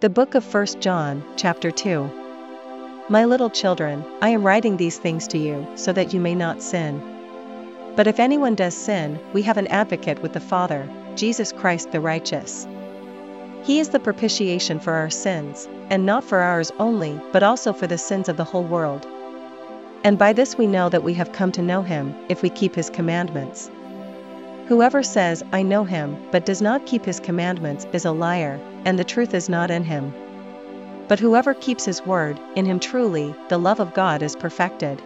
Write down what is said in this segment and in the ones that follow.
The book of 1 John, chapter 2. My little children, I am writing these things to you so that you may not sin. But if anyone does sin, we have an advocate with the Father, Jesus Christ the righteous. He is the propitiation for our sins, and not for ours only, but also for the sins of the whole world. And by this we know that we have come to know him, if we keep his commandments. Whoever says, I know him, but does not keep his commandments, is a liar, and the truth is not in him. But whoever keeps his word, in him truly, the love of God is perfected.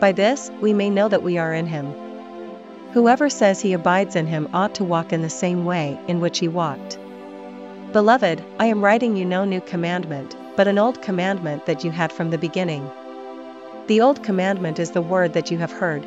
By this, we may know that we are in him. Whoever says he abides in him ought to walk in the same way in which he walked. Beloved, I am writing you no new commandment, but an old commandment that you had from the beginning. The old commandment is the word that you have heard.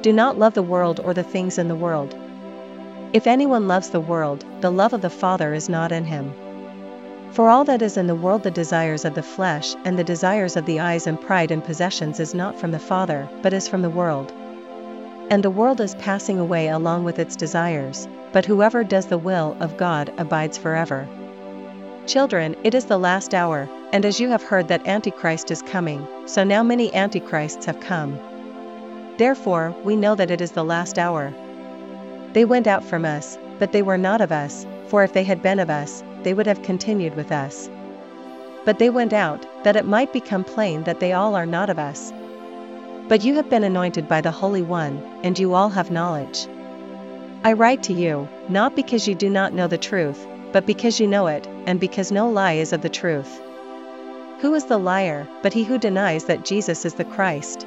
Do not love the world or the things in the world. If anyone loves the world, the love of the Father is not in him. For all that is in the world, the desires of the flesh and the desires of the eyes and pride and possessions is not from the Father, but is from the world. And the world is passing away along with its desires, but whoever does the will of God abides forever. Children, it is the last hour, and as you have heard that Antichrist is coming, so now many Antichrists have come. Therefore, we know that it is the last hour. They went out from us, but they were not of us, for if they had been of us, they would have continued with us. But they went out, that it might become plain that they all are not of us. But you have been anointed by the Holy One, and you all have knowledge. I write to you, not because you do not know the truth, but because you know it, and because no lie is of the truth. Who is the liar, but he who denies that Jesus is the Christ?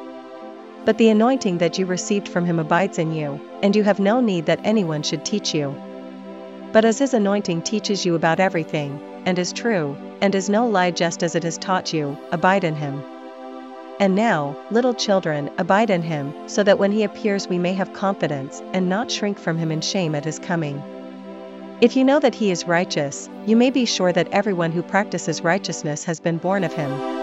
But the anointing that you received from him abides in you, and you have no need that anyone should teach you. But as his anointing teaches you about everything, and is true, and is no lie just as it has taught you, abide in him. And now, little children, abide in him, so that when he appears we may have confidence, and not shrink from him in shame at his coming. If you know that he is righteous, you may be sure that everyone who practices righteousness has been born of him.